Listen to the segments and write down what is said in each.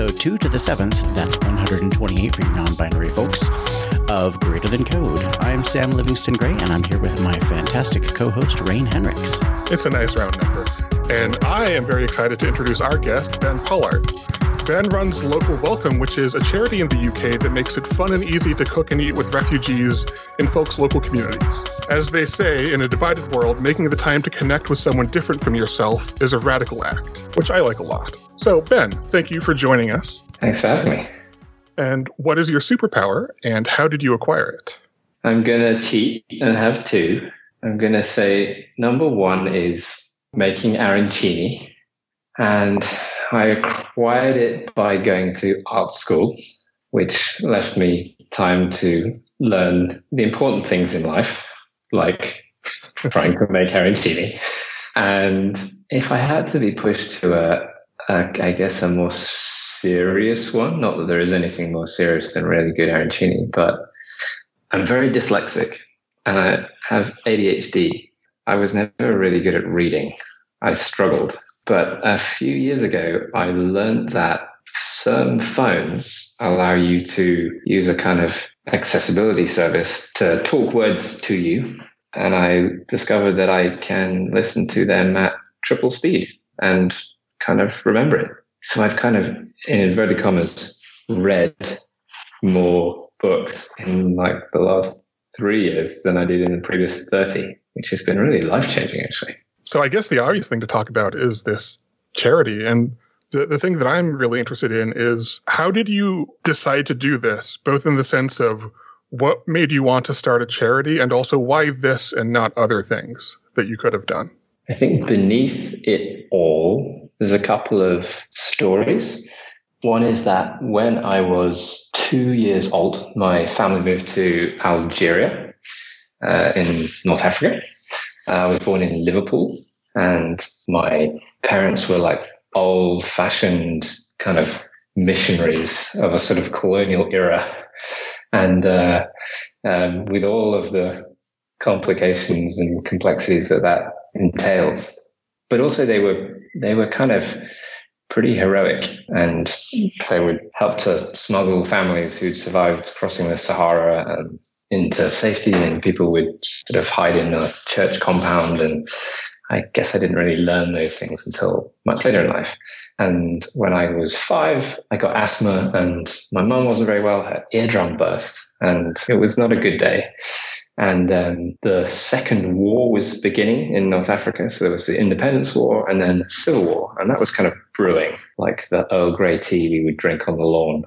episode 2 to the 7th, that's 128 for you non binary folks, of Greater Than Code. I'm Sam Livingston Gray, and I'm here with my fantastic co host, Rein Henrichs. It's a nice round number. And I am very excited to introduce our guest, Ben Pollard. Ben runs Local Welcome, which is a charity in the UK that makes it fun and easy to cook and eat with refugees in folks' local communities. As they say, in a divided world, making the time to connect with someone different from yourself is a radical act, which I like a lot. So, Ben, thank you for joining us. Thanks for having me. And what is your superpower, and how did you acquire it? I'm going to cheat and have two. I'm going to say number one is making arancini. And I acquired it by going to art school, which left me time to learn the important things in life, like trying to make arancini. And if I had to be pushed to a, a, I guess, a more serious one, not that there is anything more serious than really good arancini, but I'm very dyslexic and I have ADHD. I was never really good at reading. I struggled. But a few years ago, I learned that some phones allow you to use a kind of accessibility service to talk words to you. And I discovered that I can listen to them at triple speed and kind of remember it. So I've kind of, in inverted commas, read more books in like the last three years than I did in the previous 30, which has been really life changing, actually. So I guess the obvious thing to talk about is this charity. And the, the thing that I'm really interested in is how did you decide to do this, both in the sense of what made you want to start a charity and also why this and not other things that you could have done? I think beneath it all, there's a couple of stories. One is that when I was two years old, my family moved to Algeria uh, in North Africa. Uh, I was born in Liverpool, and my parents were like old fashioned kind of missionaries of a sort of colonial era. And uh, um, with all of the complications and complexities that that entails, but also they were they were kind of pretty heroic and they would help to smuggle families who'd survived crossing the Sahara into safety and people would sort of hide in a church compound and I guess I didn't really learn those things until much later in life. And when I was five, I got asthma and my mum wasn't very well. Her eardrum burst and it was not a good day. And um, the second war was beginning in North Africa. So there was the independence war and then the civil war. And that was kind of brewing, like the Earl Grey tea we would drink on the lawn.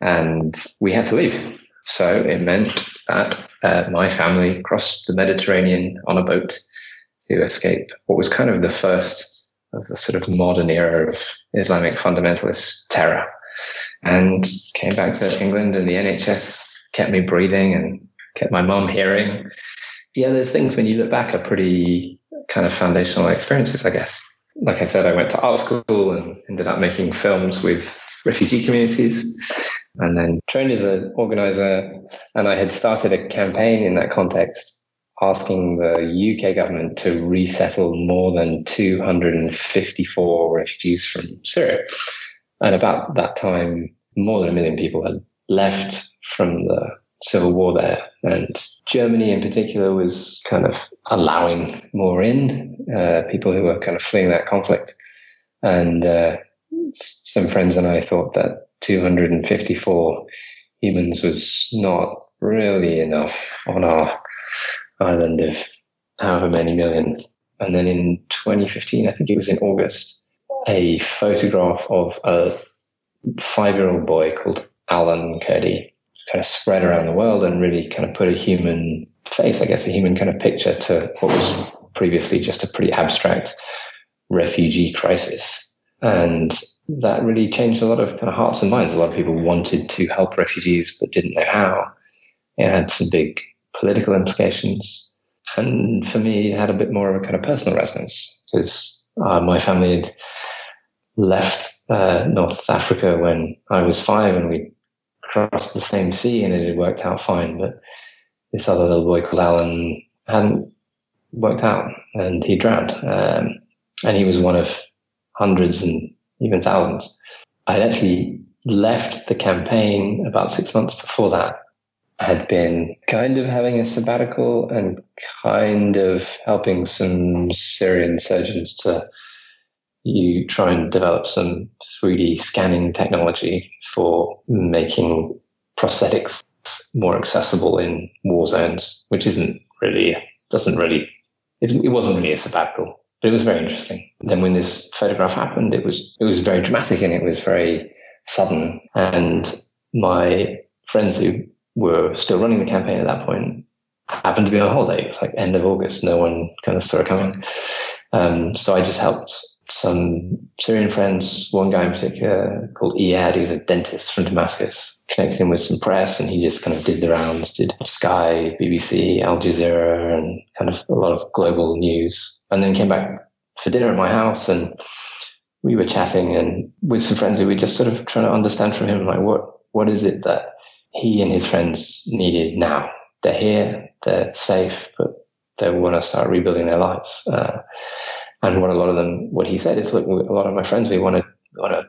And we had to leave. So it meant that uh, my family crossed the Mediterranean on a boat to escape what was kind of the first of the sort of modern era of Islamic fundamentalist terror. And came back to England, and the NHS kept me breathing and kept my mum hearing. Yeah, those things when you look back are pretty kind of foundational experiences, I guess. Like I said, I went to art school and ended up making films with refugee communities and then trained as an organizer. And I had started a campaign in that context asking the UK government to resettle more than 254 refugees from Syria. And about that time, more than a million people had left from the civil war there. And Germany, in particular, was kind of allowing more in uh, people who were kind of fleeing that conflict. And uh, some friends and I thought that 254 humans was not really enough on our island of however many million. And then in 2015, I think it was in August, a photograph of a five year old boy called Alan Kurdi kind of spread around the world and really kind of put a human face, I guess, a human kind of picture to what was previously just a pretty abstract refugee crisis. And that really changed a lot of kind of hearts and minds. A lot of people wanted to help refugees but didn't know how. It had some big political implications. And for me, it had a bit more of a kind of personal resonance because uh, my family had left uh, North Africa when I was five and we crossed the same sea and it had worked out fine. But this other little boy called Alan hadn't worked out and he drowned. Um, and he was one of hundreds and even thousands. I actually left the campaign about six months before that. I had been kind of having a sabbatical and kind of helping some Syrian surgeons to you try and develop some 3D scanning technology for making prosthetics more accessible in war zones, which isn't really, doesn't really, it, wasn't really a sabbatical, but it was very interesting. Then when this photograph happened, it was, it was very dramatic and it was very sudden. And my friends who were still running the campaign at that point happened to be on holiday. It was like end of August. No one kind of saw it coming. Um, so I just helped some Syrian friends, one guy in particular called Iyad, who's a dentist from Damascus, connected him with some press and he just kind of did the rounds, did Sky, BBC, Al Jazeera, and kind of a lot of global news. And then came back for dinner at my house and we were chatting and with some friends who were just sort of trying to understand from him, like, what, what is it that he and his friends needed now? They're here, they're safe, but they want to start rebuilding their lives. Uh, and what a lot of them, what he said is, look, a lot of my friends, we want to want to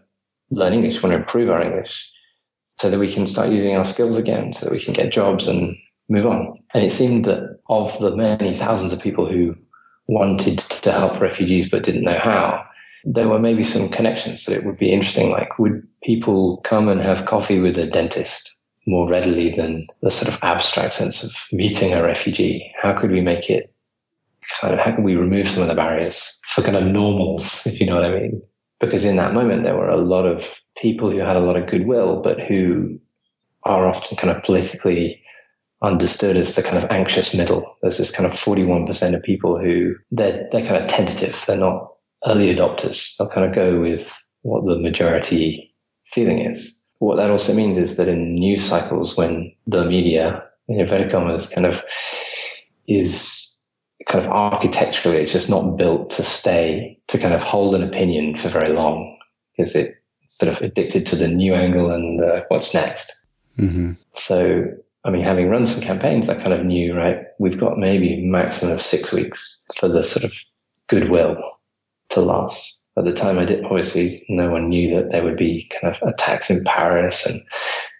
learn English, want to improve our English, so that we can start using our skills again, so that we can get jobs and move on. And it seemed that of the many thousands of people who wanted to help refugees but didn't know how, there were maybe some connections that it would be interesting. Like, would people come and have coffee with a dentist more readily than the sort of abstract sense of meeting a refugee? How could we make it kind of how can we remove some of the barriers for kind of normals, if you know what I mean? Because in that moment, there were a lot of people who had a lot of goodwill, but who are often kind of politically understood as the kind of anxious middle. There's this kind of 41% of people who they're, they're kind of tentative. They're not early adopters. They'll kind of go with what the majority feeling is. What that also means is that in news cycles, when the media, in inverted commas, kind of is kind of architecturally, it's just not built to stay, to kind of hold an opinion for very long because it's sort of addicted to the new angle and uh, what's next. Mm-hmm. So, I mean, having run some campaigns, I kind of knew, right, we've got maybe maximum of six weeks for the sort of goodwill to last. At the time, I did obviously no one knew that there would be kind of attacks in Paris, and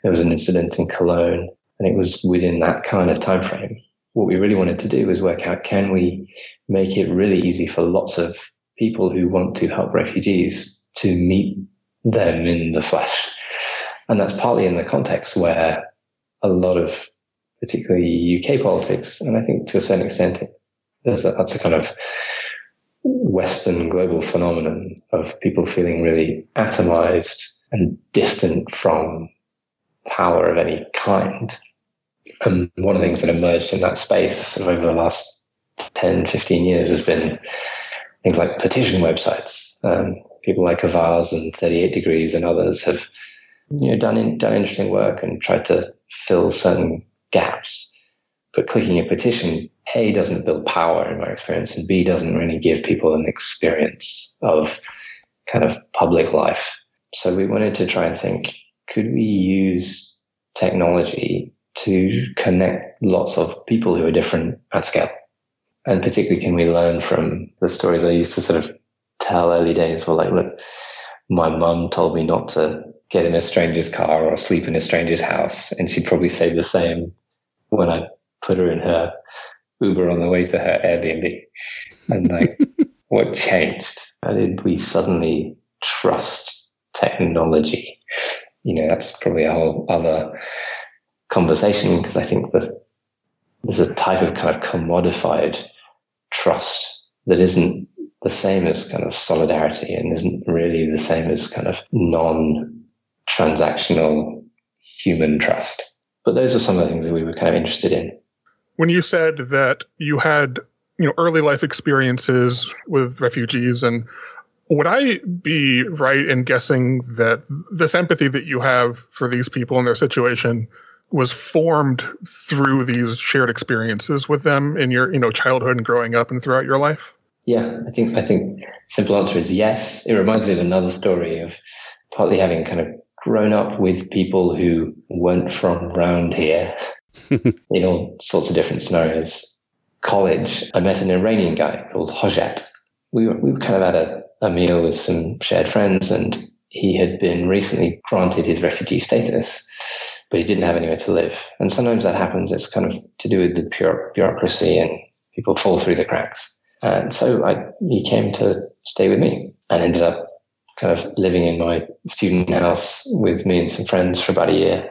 there was an incident in Cologne, and it was within that kind of time frame what we really wanted to do was work out can we make it really easy for lots of people who want to help refugees to meet them in the flesh. And that's partly in the context where a lot of particularly UK politics, and I think to a certain extent, there's a, that's a kind of Western global phenomenon of people feeling really atomized and distant from power of any kind. And one of the things that emerged in that space over the last 10, 15 years has been things like petition websites. Um, people like Avaaz and 38 Degrees and others have you know, done, in, done interesting work and tried to fill certain gaps. But clicking a petition, A, doesn't build power in my experience, and B, doesn't really give people an experience of kind of public life. So we wanted to try and think could we use technology to connect lots of people who are different at scale. And particularly, can we learn from the stories I used to sort of tell early days? Well, like, look, my mum told me not to get in a stranger's car or sleep in a stranger's house. And she'd probably say the same when I put her in her Uber on the way to her Airbnb. And like, what changed? How did we suddenly trust technology? You know, that's probably a whole other conversation because I think that there's a type of kind of commodified trust that isn't the same as kind of solidarity and isn't really the same as kind of non transactional human trust. But those are some of the things that we were kind of interested in. When you said that you had, you know, early life experiences with refugees and would I be right in guessing that this empathy that you have for these people and their situation was formed through these shared experiences with them in your you know childhood and growing up and throughout your life? Yeah i think i think simple answer is yes. It reminds me of another story of partly having kind of grown up with people who weren't from around here in all sorts of different scenarios. College i met an iranian guy called hojat. We were, we were kind of at a, a meal with some shared friends and he had been recently granted his refugee status, but he didn't have anywhere to live. And sometimes that happens. It's kind of to do with the bureaucracy and people fall through the cracks. And so I, he came to stay with me and ended up kind of living in my student house with me and some friends for about a year.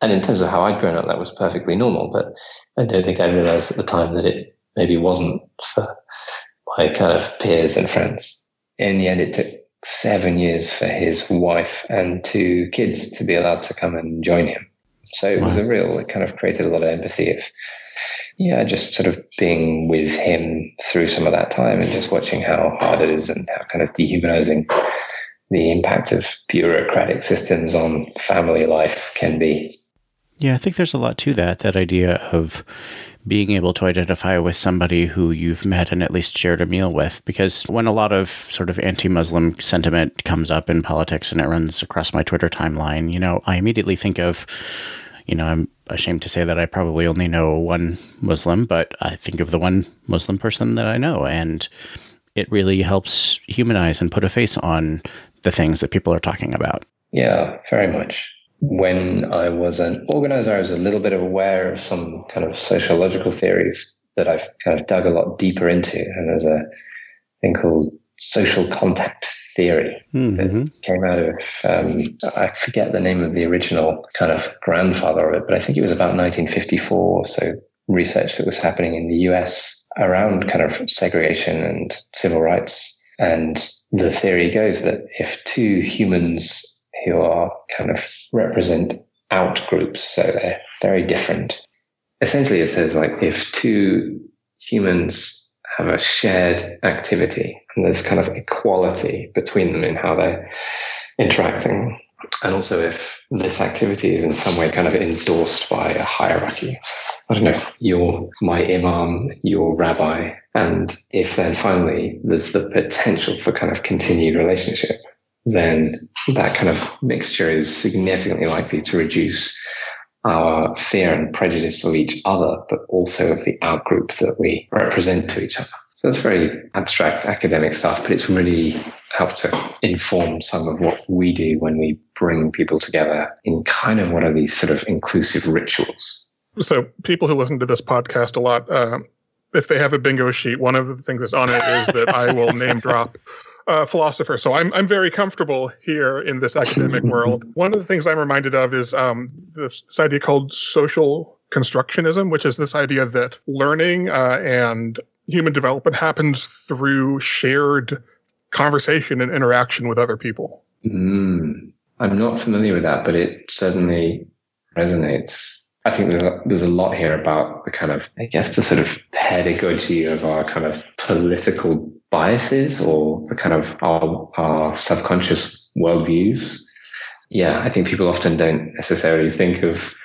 And in terms of how I'd grown up, that was perfectly normal. But I don't think I realized at the time that it maybe wasn't for my kind of peers and friends. In the end, it took seven years for his wife and two kids to be allowed to come and join him. So it wow. was a real, it kind of created a lot of empathy of, yeah, just sort of being with him through some of that time and just watching how hard it is and how kind of dehumanizing the impact of bureaucratic systems on family life can be. Yeah, I think there's a lot to that, that idea of being able to identify with somebody who you've met and at least shared a meal with. Because when a lot of sort of anti Muslim sentiment comes up in politics and it runs across my Twitter timeline, you know, I immediately think of, you know, I'm ashamed to say that I probably only know one Muslim, but I think of the one Muslim person that I know. And it really helps humanize and put a face on the things that people are talking about. Yeah, very much when I was an organizer, I was a little bit aware of some kind of sociological theories that I've kind of dug a lot deeper into. And there's a thing called social contact theory mm-hmm. that came out of, um, I forget the name of the original kind of grandfather of it, but I think it was about 1954. So research that was happening in the US around kind of segregation and civil rights. And the theory goes that if two humans who are kind of represent out groups. So they're very different. Essentially, it says like if two humans have a shared activity and there's kind of equality between them in how they're interacting. And also if this activity is in some way kind of endorsed by a hierarchy. I don't know, you're my imam, you're rabbi. And if then finally there's the potential for kind of continued relationship, then that kind of mixture is significantly likely to reduce our fear and prejudice of each other, but also of the outgroup that we represent to each other. So that's very abstract academic stuff, but it's really helped to inform some of what we do when we bring people together in kind of one of these sort of inclusive rituals. So people who listen to this podcast a lot, uh, if they have a bingo sheet, one of the things that's on it is that I will name drop uh, philosopher, so I'm I'm very comfortable here in this academic world. One of the things I'm reminded of is um, this, this idea called social constructionism, which is this idea that learning uh, and human development happens through shared conversation and interaction with other people. Mm, I'm not familiar with that, but it certainly resonates. I think there's a, there's a lot here about the kind of, I guess, the sort of pedagogy of our kind of political biases or the kind of our, our subconscious worldviews. Yeah, I think people often don't necessarily think of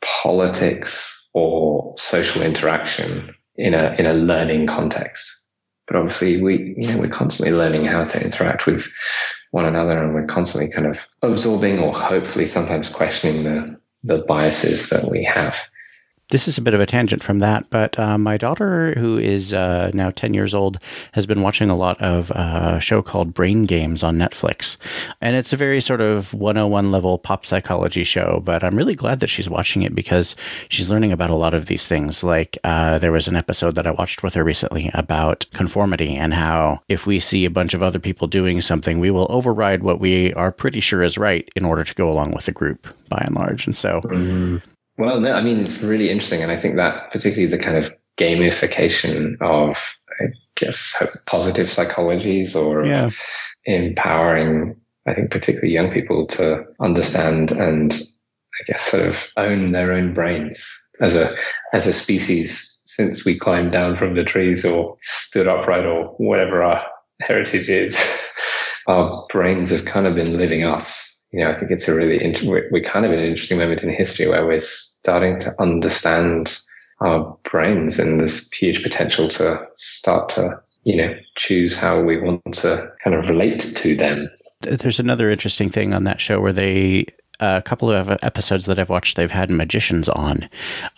politics or social interaction in a in a learning context. But obviously, we you know we're constantly learning how to interact with one another, and we're constantly kind of absorbing or hopefully sometimes questioning the the biases that we have this is a bit of a tangent from that, but uh, my daughter, who is uh, now 10 years old, has been watching a lot of uh, a show called Brain Games on Netflix. And it's a very sort of 101 level pop psychology show, but I'm really glad that she's watching it because she's learning about a lot of these things. Like uh, there was an episode that I watched with her recently about conformity and how if we see a bunch of other people doing something, we will override what we are pretty sure is right in order to go along with the group by and large. And so. Mm-hmm well, no, I mean, it's really interesting. And I think that particularly the kind of gamification of, I guess, positive psychologies or yeah. empowering, I think, particularly young people to understand and I guess sort of own their own brains as a, as a species since we climbed down from the trees or stood upright or whatever our heritage is. our brains have kind of been living us you know, I think it's a really, we're, we're kind of in an interesting moment in history where we're starting to understand our brains and there's huge potential to start to, you know, choose how we want to kind of relate to them. There's another interesting thing on that show where they a couple of episodes that I've watched, they've had magicians on,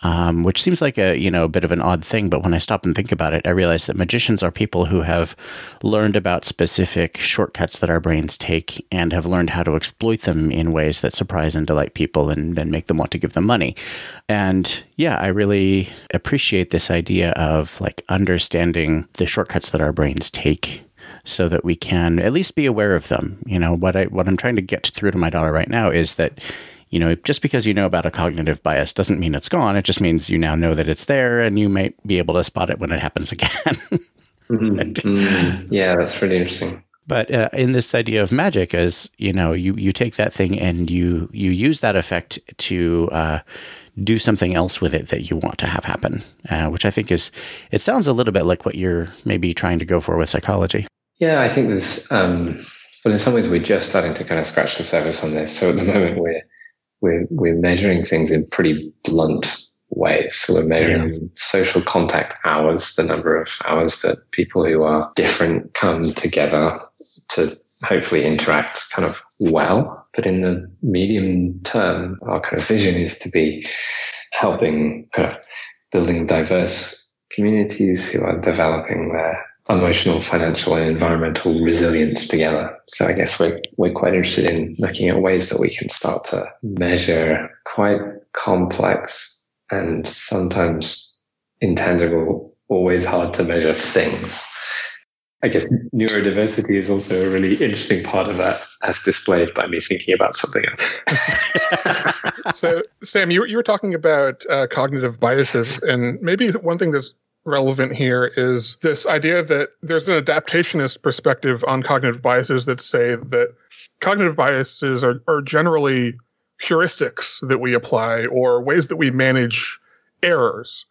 um, which seems like a you know a bit of an odd thing. But when I stop and think about it, I realize that magicians are people who have learned about specific shortcuts that our brains take and have learned how to exploit them in ways that surprise and delight people, and then make them want to give them money. And yeah, I really appreciate this idea of like understanding the shortcuts that our brains take so that we can at least be aware of them. You know, what I what I'm trying to get through to my daughter right now is that you know, just because you know about a cognitive bias doesn't mean it's gone. It just means you now know that it's there and you might be able to spot it when it happens again. mm-hmm. Yeah, that's really interesting. But uh, in this idea of magic, as you know, you you take that thing and you you use that effect to uh, do something else with it that you want to have happen, uh, which I think is it sounds a little bit like what you're maybe trying to go for with psychology. Yeah, I think there's, um, but in some ways, we're just starting to kind of scratch the surface on this. So at the moment, we're we're we're measuring things in pretty blunt ways. So we're measuring yeah. social contact hours, the number of hours that people who are different come together to hopefully interact kind of well. But in the medium term, our kind of vision is to be helping kind of building diverse communities who are developing their emotional, financial, and environmental resilience together. So I guess we're we're quite interested in looking at ways that we can start to measure quite complex and sometimes intangible, always hard to measure things. I guess neurodiversity is also a really interesting part of that, as displayed by me thinking about something else. so, Sam, you, you were talking about uh, cognitive biases, and maybe one thing that's relevant here is this idea that there's an adaptationist perspective on cognitive biases that say that cognitive biases are, are generally heuristics that we apply or ways that we manage errors.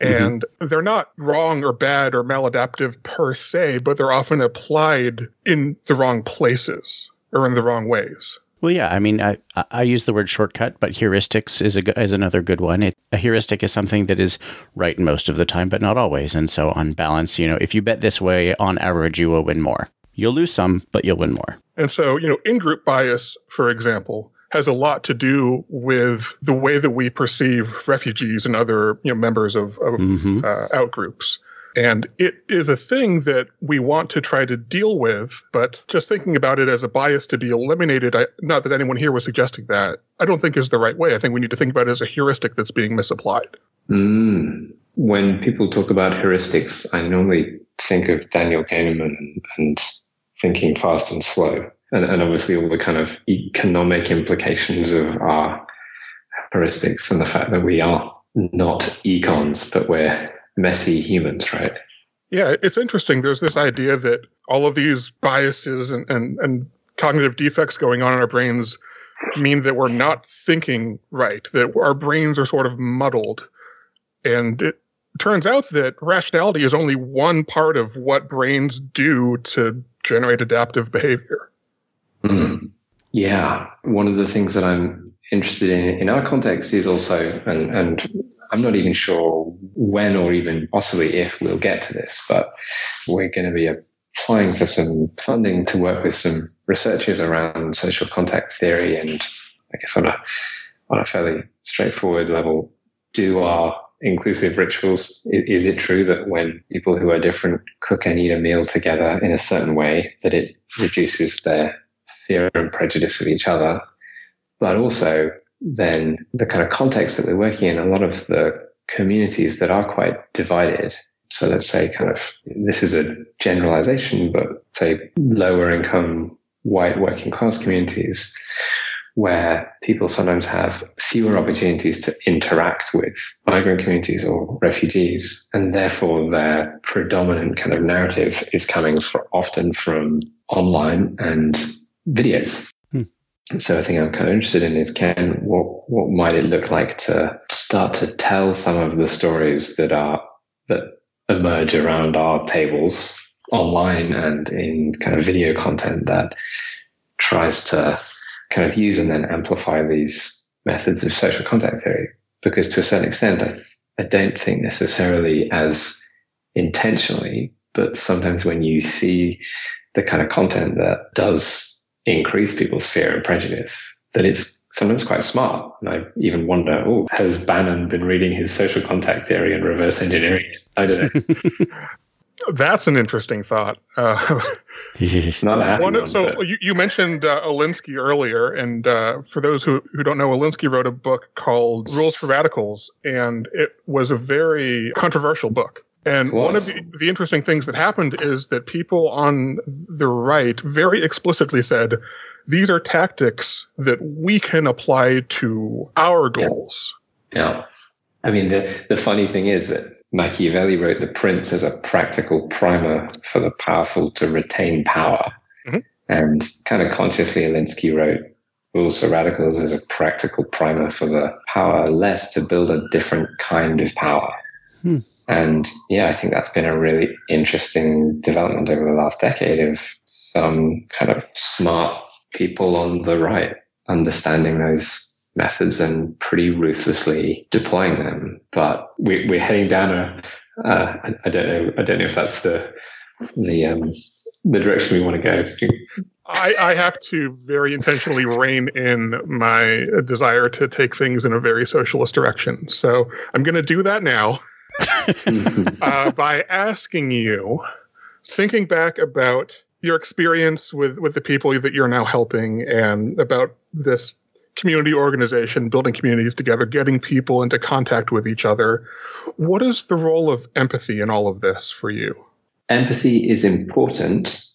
Mm-hmm. And they're not wrong or bad or maladaptive per se, but they're often applied in the wrong places or in the wrong ways. Well, yeah. I mean, I, I use the word shortcut, but heuristics is a is another good one. It, a heuristic is something that is right most of the time, but not always. And so, on balance, you know, if you bet this way, on average, you will win more. You'll lose some, but you'll win more. And so, you know, in group bias, for example, has a lot to do with the way that we perceive refugees and other you know members of, of mm-hmm. uh, outgroups. And it is a thing that we want to try to deal with, but just thinking about it as a bias to be eliminated, I, not that anyone here was suggesting that, I don't think is the right way. I think we need to think about it as a heuristic that's being misapplied. Mm. When people talk about heuristics, I normally think of Daniel Kahneman and, and thinking fast and slow, and, and obviously all the kind of economic implications of our heuristics and the fact that we are not econs, but we're messy humans, right? Yeah, it's interesting. There's this idea that all of these biases and, and, and cognitive defects going on in our brains mean that we're not thinking right, that our brains are sort of muddled. And it turns out that rationality is only one part of what brains do to generate adaptive behavior. Mm. Yeah. One of the things that I'm interested in in our context is also, and, and I'm not even sure when or even possibly if we'll get to this, but we're going to be applying for some funding to work with some researchers around social contact theory and I guess on a on a fairly straightforward level, do our inclusive rituals? Is it true that when people who are different cook and eat a meal together in a certain way that it reduces their fear and prejudice of each other but also then the kind of context that we're working in, a lot of the communities that are quite divided. So let's say kind of this is a generalization, but say lower income white working class communities where people sometimes have fewer opportunities to interact with migrant communities or refugees. And therefore their predominant kind of narrative is coming often from online and videos so I think I'm kind of interested in is Ken, what what might it look like to start to tell some of the stories that are that emerge around our tables online and in kind of video content that tries to kind of use and then amplify these methods of social contact theory. Because to a certain extent, I, I don't think necessarily as intentionally, but sometimes when you see the kind of content that does increase people's fear and prejudice, that it's sometimes quite smart. And I even wonder, oh, has Bannon been reading his social contact theory and reverse engineering? I don't know. That's an interesting thought. Uh, Not one, one, so but- you, you mentioned uh, Alinsky earlier, and uh, for those who, who don't know, Alinsky wrote a book called Rules for Radicals, and it was a very controversial book. And one of the, the interesting things that happened is that people on the right very explicitly said, these are tactics that we can apply to our goals. Yeah. I mean, the, the funny thing is that Machiavelli wrote the prince as a practical primer for the powerful to retain power. Mhm. And kind of consciously, Alinsky wrote Rules for Radicals as a practical primer for the powerless to build a different kind of power. Hmm. And yeah, I think that's been a really interesting development over the last decade of some kind of smart people on the right understanding those methods and pretty ruthlessly deploying them. But we, we're heading down a, uh, I, I don't know, I don't know if that's the, the, um, the direction we want to go. I, I have to very intentionally rein in my desire to take things in a very socialist direction. So I'm going to do that now uh, by asking you, thinking back about your experience with, with the people that you're now helping and about this community organization, building communities together, getting people into contact with each other. What is the role of empathy in all of this for you? Empathy is important,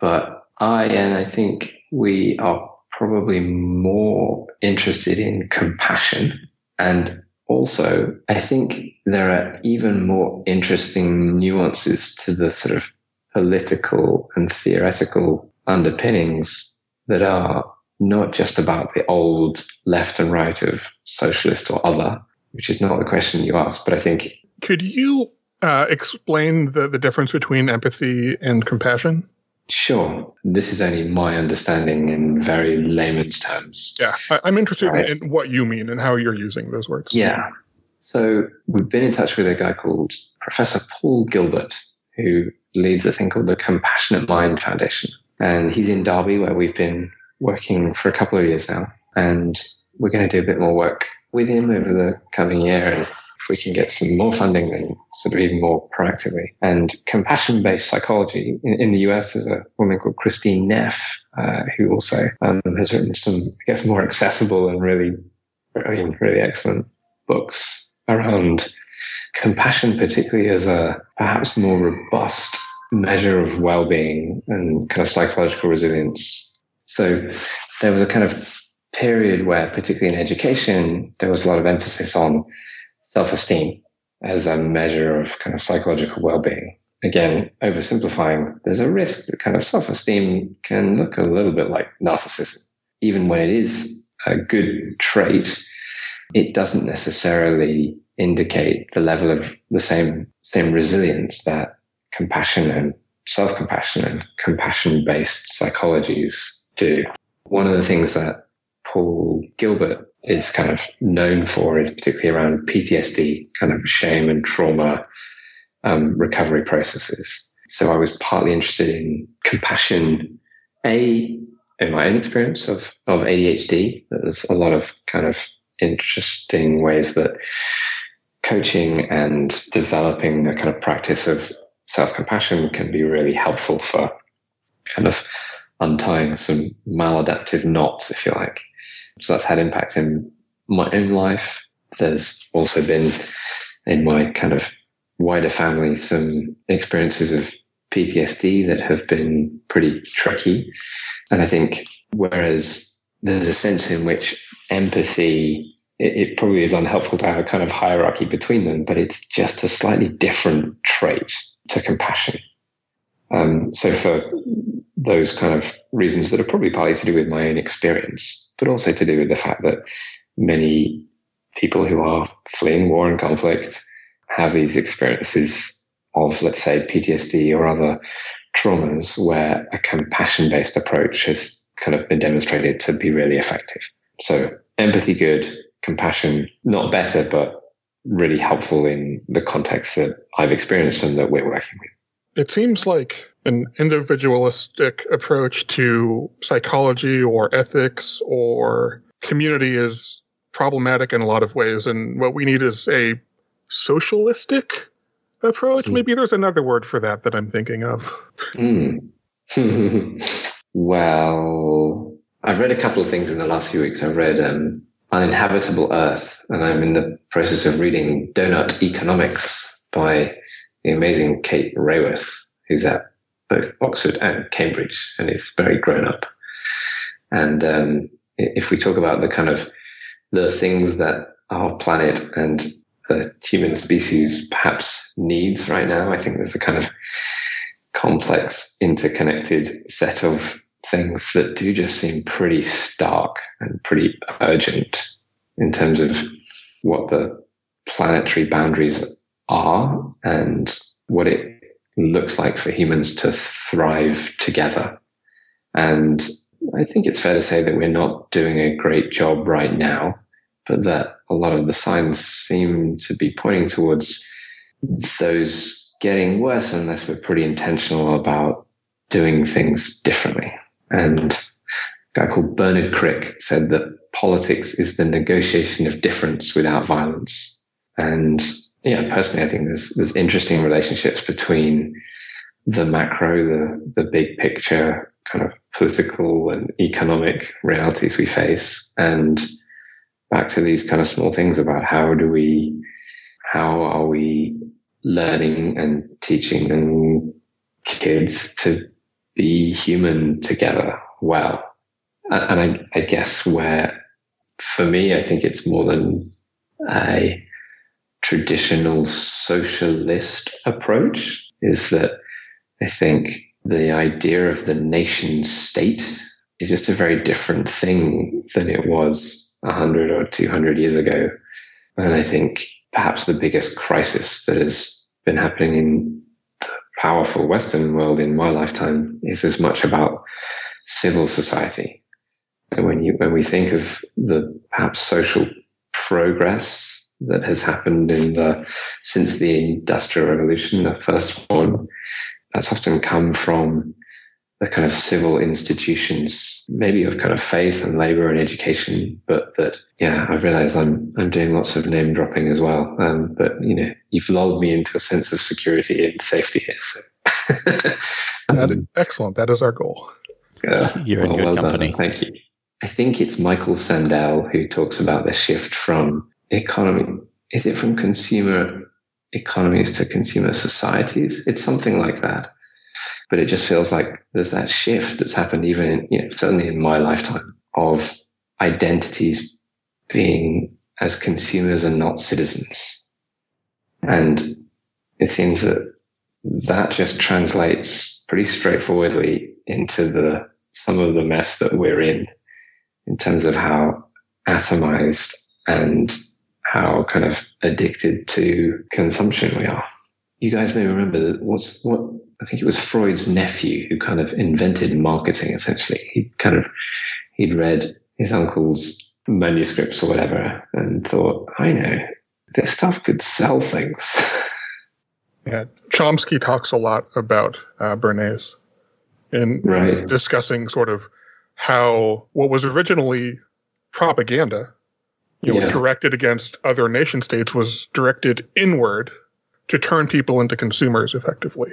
but I and I think we are probably more interested in compassion. And also, I think there are even more interesting nuances to the sort of political and theoretical underpinnings that are not just about the old left and right of socialist or other, which is not the question you asked, but I think Could you uh, explain the, the difference between empathy and compassion? Sure. This is only my understanding in very layman's terms. Yeah, I, I'm interested Right. in, in what you mean and how you're using those words. Yeah. So we've been in touch with a guy called Professor Paul Gilbert, who leads a thing called the Compassionate Mind Foundation. And he's in Derby, where we've been working for a couple of years now. And we're going to do a bit more work with him over the coming year. And we can get some more funding, then sort of even more proactively. And compassion based psychology in, in the US, is a woman called Kristin Neff, uh, who also um, has written some, I guess, more accessible and really, really excellent books around compassion, particularly as a perhaps more robust measure of well being and kind of psychological resilience. So there was a kind of period where, particularly in education, there was a lot of emphasis on self esteem as a measure of kind of psychological well being. Again, oversimplifying, there's a risk that kind of self esteem can look a little bit like narcissism. Even when it is a good trait, it doesn't necessarily indicate the level of the same same resilience that compassion and self-compassion and compassion-based psychologies do. One of the things that Paul Gilbert is kind of known for is particularly around PTSD, kind of shame and trauma um, recovery processes. So I was partly interested in compassion, a in my own experience of of ADHD. There's a lot of kind of interesting ways that coaching and developing a kind of practice of self compassion can be really helpful for kind of untying some maladaptive knots, if you like. So that's had impact in my own life. There's also been in my kind of wider family some experiences of PTSD that have been pretty tricky. And I think whereas there's a sense in which empathy it, it, probably is unhelpful to have a kind of hierarchy between them, but it's just a slightly different trait to compassion. Um, so for those kind of reasons that are probably partly to do with my own experience, but also to do with the fact that many people who are fleeing war and conflict have these experiences of, let's say, PTSD or other traumas where a compassion based approach has kind of been demonstrated to be really effective. So empathy good, compassion not better, but really helpful in the context that I've experienced and that we're working with. It seems like an individualistic approach to psychology or ethics or community is problematic in a lot of ways, and what we need is a socialistic approach. Hmm. Maybe there's another word for that that I'm thinking of. Mm. well, I've read a couple of things in the last few weeks. I've read um, Uninhabitable Earth, and I'm in the process of reading Doughnut Economics by the amazing Kate Raworth, who's at both Oxford and Cambridge and it's very grown up. And um, if we talk about the kind of the things that our planet and the human species perhaps needs right now, I think there's a kind of complex, interconnected set of things that do just seem pretty stark and pretty urgent in terms of what the planetary boundaries are and what it looks like for humans to thrive together. And I think it's fair to say that we're not doing a great job right now, but that a lot of the signs seem to be pointing towards those getting worse unless we're pretty intentional about doing things differently. And a guy called Bernard Crick said that politics is the negotiation of difference without violence. And yeah, personally, I think there's there's interesting relationships between the macro, the the big picture, kind of political and economic realities we face, and back to these kind of small things about how do we, how are we learning and teaching and kids to be human together well. And I, I guess where, for me, I think it's more than a traditional socialist approach is that I think the idea of the nation state is just a very different thing than it was 100 or 200 years ago. And I think perhaps the biggest crisis that has been happening in the powerful Western world in my lifetime is as much about civil society. So when you when we think of the perhaps social progress that has happened in the since the industrial revolution, the first one, that's often come from the kind of civil institutions, maybe of kind of faith and labor and education, but that yeah, I've realized I'm I'm doing lots of name dropping as well. Um, but you know, you've lulled me into a sense of security and safety here. So That is excellent. That is our goal. uh, You're in good done. company. Thank you. I think it's Michael Sandel who talks about the shift from economy. Is it from consumer economies to consumer societies? It's something like that. But it just feels like there's that shift that's happened even in, you know, certainly in my lifetime of identities being as consumers and not citizens. And it seems that that just translates pretty straightforwardly into the some of the mess that we're in in terms of how atomized and how kind of addicted to consumption we are. You guys may remember that what's what I think it was Freud's nephew who kind of invented marketing essentially. He kind of he'd read his uncle's manuscripts or whatever and thought, I know, this stuff could sell things. Yeah, Chomsky talks a lot about uh, Bernays in right. discussing sort of how what was originally propaganda, you know, Yeah. directed against other nation states, was directed inward to turn people into consumers effectively.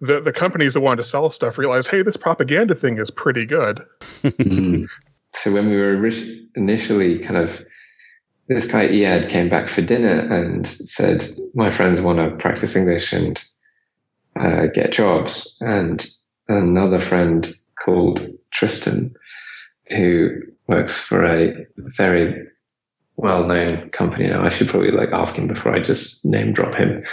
The the companies that wanted to sell stuff realized, hey, this propaganda thing is pretty good. Mm. So when we were initially kind of, this guy Iyad came back for dinner and said, "My friends want to practice English and uh, get jobs." And another friend called Tristan, who works for a very well-known company now. I should probably like ask him before I just name drop him.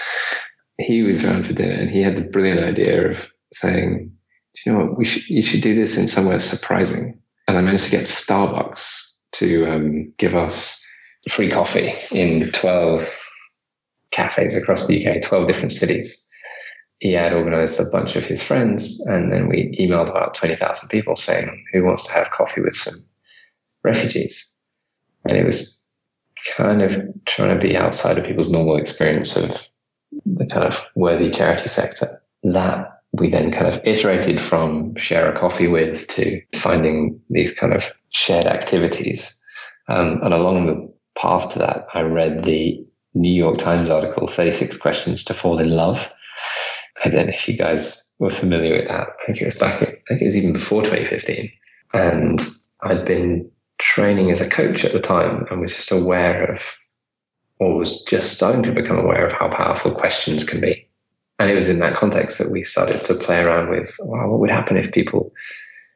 He was around for dinner and he had the brilliant idea of saying, "Do you know what? We should you should do this in somewhere surprising." And I managed to get Starbucks to um, give us free coffee in twelve cafes across the UK, twelve different cities. He had organized a bunch of his friends, and then we emailed about 20,000 people saying, Who wants to have coffee with some refugees? And it was kind of trying to be outside of people's normal experience of the kind of worthy charity sector. That we then kind of iterated from share a coffee with to finding these kind of shared activities Um, and along the path to that, I read the New York Times article, 36 Questions to Fall in Love. I don't know if you guys were familiar with that. I think it was back, I think it was even before 2015. And I'd been training as a coach at the time and was just aware of, or was just starting to become aware of how powerful questions can be. And it was in that context that we started to play around with, well, what would happen if people,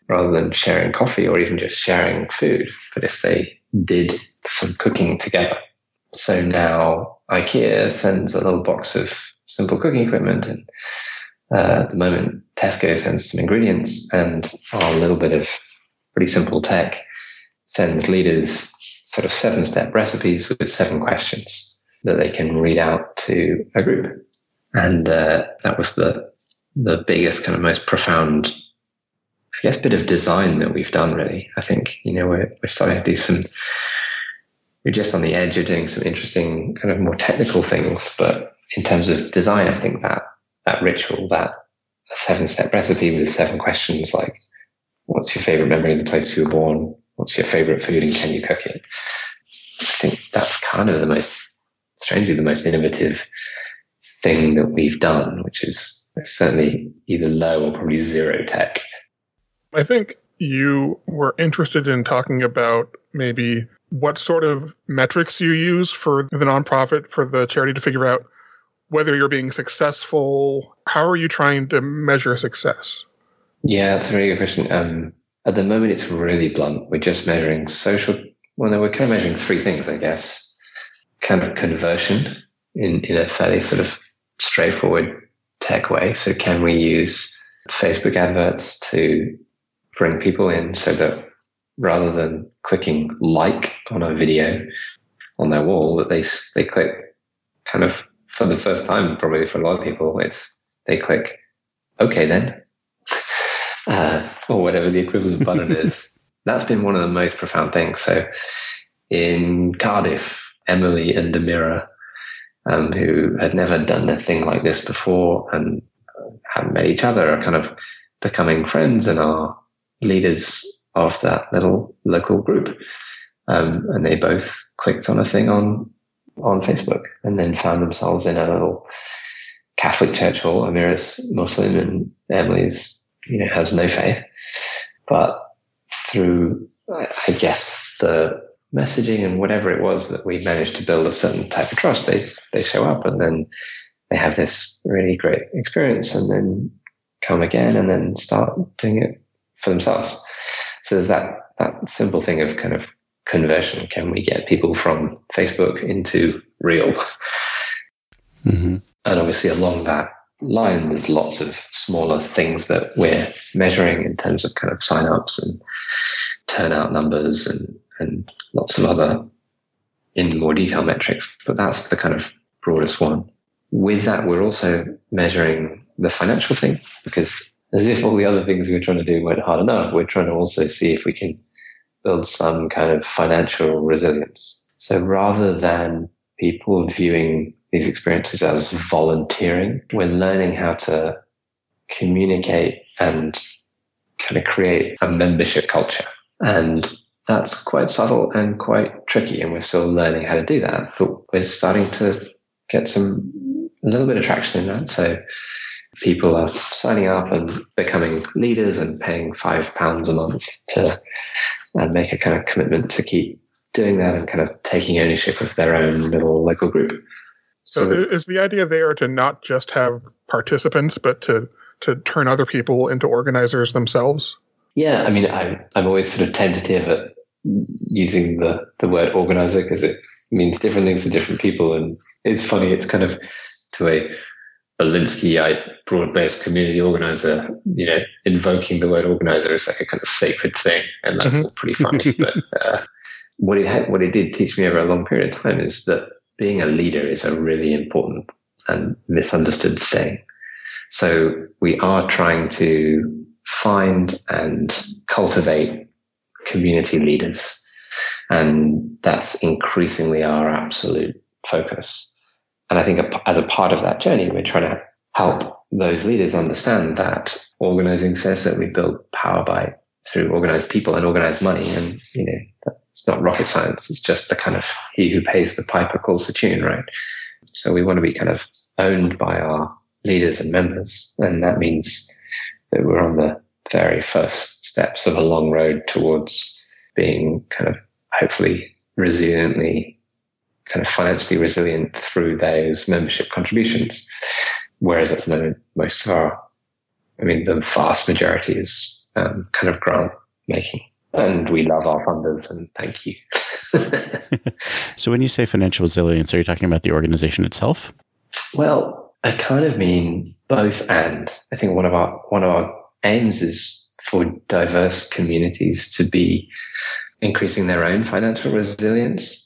rather than sharing coffee or even just sharing food, but if they did some cooking together? So now IKEA sends a little box of simple cooking equipment, and uh, at the moment Tesco sends some ingredients, and a little bit of pretty simple tech sends leaders sort of seven step recipes with seven questions that they can read out to a group. And uh, that was the the biggest kind of most profound, I guess, bit of design that we've done. Really, I think you know we're we're starting to do some. We're just on the edge of doing some interesting kind of more technical things, but in terms of design, I think that that ritual, that seven step recipe with seven questions like, what's your favorite memory of the place you were born? What's your favorite food and can you cook it? I think that's kind of the most, strangely, the most innovative thing that we've done, which is certainly either low or probably zero tech. I think you were interested in talking about maybe what sort of metrics you use for the nonprofit, for the charity to figure out whether you're being successful. How are you trying to measure success? Yeah, that's a very good question. Um, at the moment, it's really blunt. We're just measuring social. Well, no, we're kind of measuring three things, I guess. Kind of conversion in, in a fairly sort of straightforward tech way. So, can we use Facebook adverts to bring people in so that rather than clicking like on a video on their wall, that they they click kind of for the first time, probably for a lot of people, it's they click okay then, uh, or whatever the equivalent button is. That's been one of the most profound things. So, in Cardiff, Emily and Amira um, who had never done a thing like this before and hadn't met each other, are kind of becoming friends and are leaders of that little local group. Um, and they both clicked on a thing on on Facebook and then found themselves in a little Catholic church hall. Amira's Muslim and Emily's, you know, has no faith. But through, I guess, the messaging and whatever it was that we managed to build a certain type of trust, they they show up and then they have this really great experience and then come again and then start doing it for themselves. So there's that that simple thing of kind of conversion. Can we get people from Facebook into real? Mm-hmm. And obviously along that line, there's lots of smaller things that we're measuring in terms of kind of signups and turnout numbers and and lots of other in more detail metrics, but that's the kind of broadest one. With that, we're also measuring the financial thing because as if all the other things we were trying to do weren't hard enough, we're trying to also see if we can build some kind of financial resilience. So rather than people viewing these experiences as volunteering, we're learning how to communicate and kind of create a membership culture. And that's quite subtle and quite tricky, and we're still learning how to do that. But we're starting to get some a little bit of traction in that. So people are signing up and becoming leaders and paying five pounds a month to and make a kind of commitment to keep doing that and kind of taking ownership of their own little local group. So, is the idea there to not just have participants, but to to turn other people into organizers themselves? Yeah, I mean, I'm I'm always sort of tentative at using the, the word organizer because it means different things to different people. And it's funny, it's kind of to a Alinskyite broad-based community organizer, you know, invoking the word organizer is like a kind of sacred thing, and that's mm-hmm. pretty funny. but uh, what it had, what it did teach me over a long period of time is that being a leader is a really important and misunderstood thing. So we are trying to find and cultivate community leaders. And that's increasingly our absolute focus. And I think as a part of that journey, we're trying to help those leaders understand that organizing says that we build power by through organized people and organized money. And, you know, it's not rocket science. It's just the kind of he who pays the piper calls the tune, right? So we want to be kind of owned by our leaders and members, and that means that we're on the very first steps of a long road towards being kind of hopefully resiliently, kind of financially resilient through those membership contributions. Whereas at the moment, most of our, I mean, the vast majority is um, kind of grant making. And we love our funders and thank you. so when you say financial resilience, are you talking about the organization itself? Well, I kind of mean both and. I think one of our one of our aims is for diverse communities to be increasing their own financial resilience.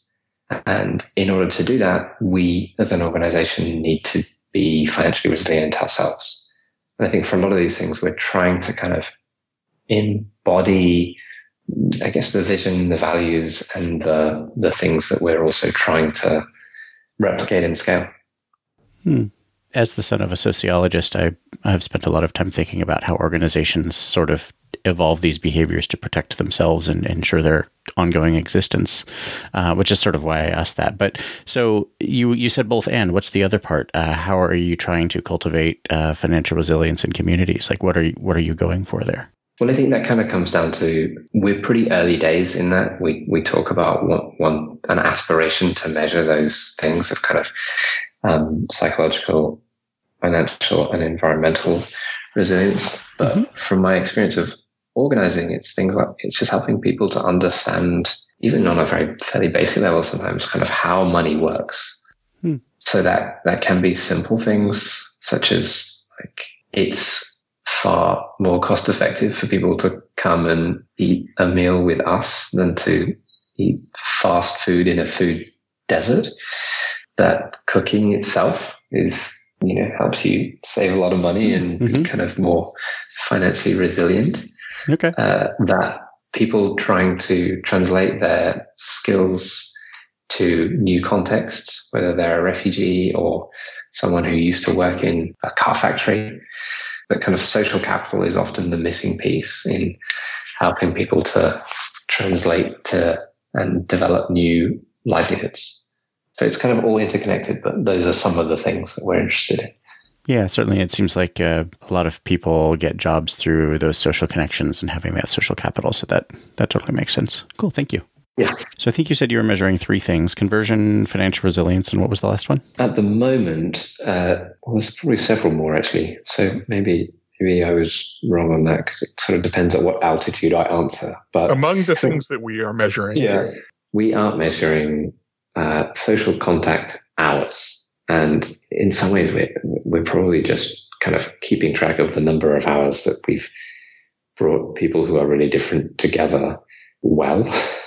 And in order to do that, we as an organization need to be financially resilient ourselves. And I think for a lot of these things, we're trying to kind of embody, I guess, the vision, the values, and the, the things that we're also trying to replicate and scale. Hmm. As the son of a sociologist, I, I've spent a lot of time thinking about how organizations sort of evolve these behaviors to protect themselves and ensure their ongoing existence, uh, which is sort of why I asked that. But so you you said both and. What's the other part? Uh, how are you trying to cultivate uh, financial resilience in communities? Like what are you, what are you going for there? Well, I think that kind of comes down to we're pretty early days in that. We we talk about one, one an aspiration to measure those things of kind of um, psychological, financial, and environmental resilience. But mm-hmm. from my experience of organizing, it's things like it's just helping people to understand, even on a very fairly basic level, sometimes kind of how money works. Hmm. So that that can be simple things such as like it's far more cost effective for people to come and eat a meal with us than to eat fast food in a food desert. That cooking itself is, you know, helps you save a lot of money and mm-hmm. be kind of more financially resilient. Okay. Uh, that people trying to translate their skills to new contexts, whether they're a refugee or someone who used to work in a car factory, that kind of social capital is often the missing piece in helping people to translate to and develop new livelihoods. So it's kind of all interconnected, but those are some of the things that we're interested in. Yeah, certainly. It seems like uh, a lot of people get jobs through those social connections and having that social capital. So that that totally makes sense. Cool. Thank you. Yes. So I think you said you were measuring three things: conversion, financial resilience, and what was the last one? At the moment, uh, well, there's probably several more actually. So maybe maybe I was wrong on that because it sort of depends at what altitude I answer. But among the things that we are measuring, yeah, we are measuring uh, social contact hours. And in some ways, we're, we're probably just kind of keeping track of the number of hours that we've brought people who are really different together well,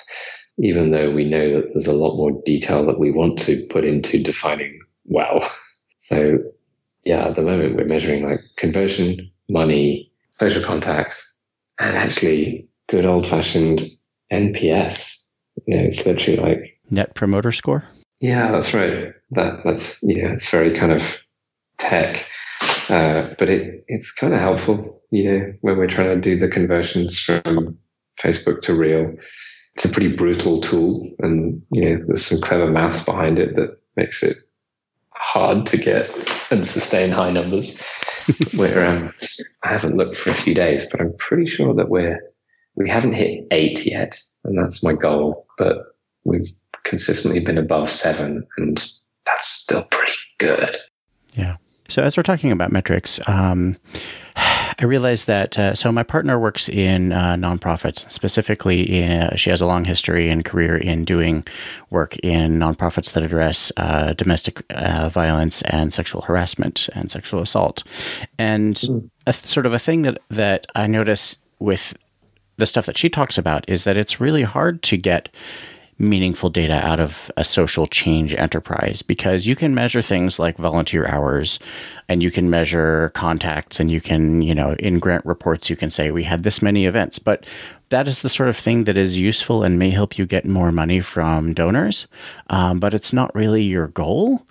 even though we know that there's a lot more detail that we want to put into defining well. So, yeah, at the moment, we're measuring like conversion, money, social contacts, and actually good old fashioned NPS. You know, it's literally like net promoter score. Yeah, that's right. That that's yeah, it's very kind of tech, uh, but it it's kind of helpful, you know, when we're trying to do the conversions from Facebook to Real. It's a pretty brutal tool, and you know, there's some clever maths behind it that makes it hard to get and sustain high numbers. where um, I haven't looked for a few days, but I'm pretty sure that we're we haven't hit eight yet, and that's my goal. But we've consistently been above seven, and that's still pretty good. Yeah. So as we're talking about metrics, um, I realized that uh, so my partner works in uh, nonprofits. Specifically, in, uh, she has a long history and career in doing work in nonprofits that address uh, domestic uh, violence and sexual harassment and sexual assault. And mm. a, sort of a thing that that I notice with the stuff that she talks about is that it's really hard to get meaningful data out of a social change enterprise because you can measure things like volunteer hours and you can measure contacts and you can, you know, in grant reports, you can say we had this many events. But that is the sort of thing that is useful and may help you get more money from donors. Um, but it's not really your goal.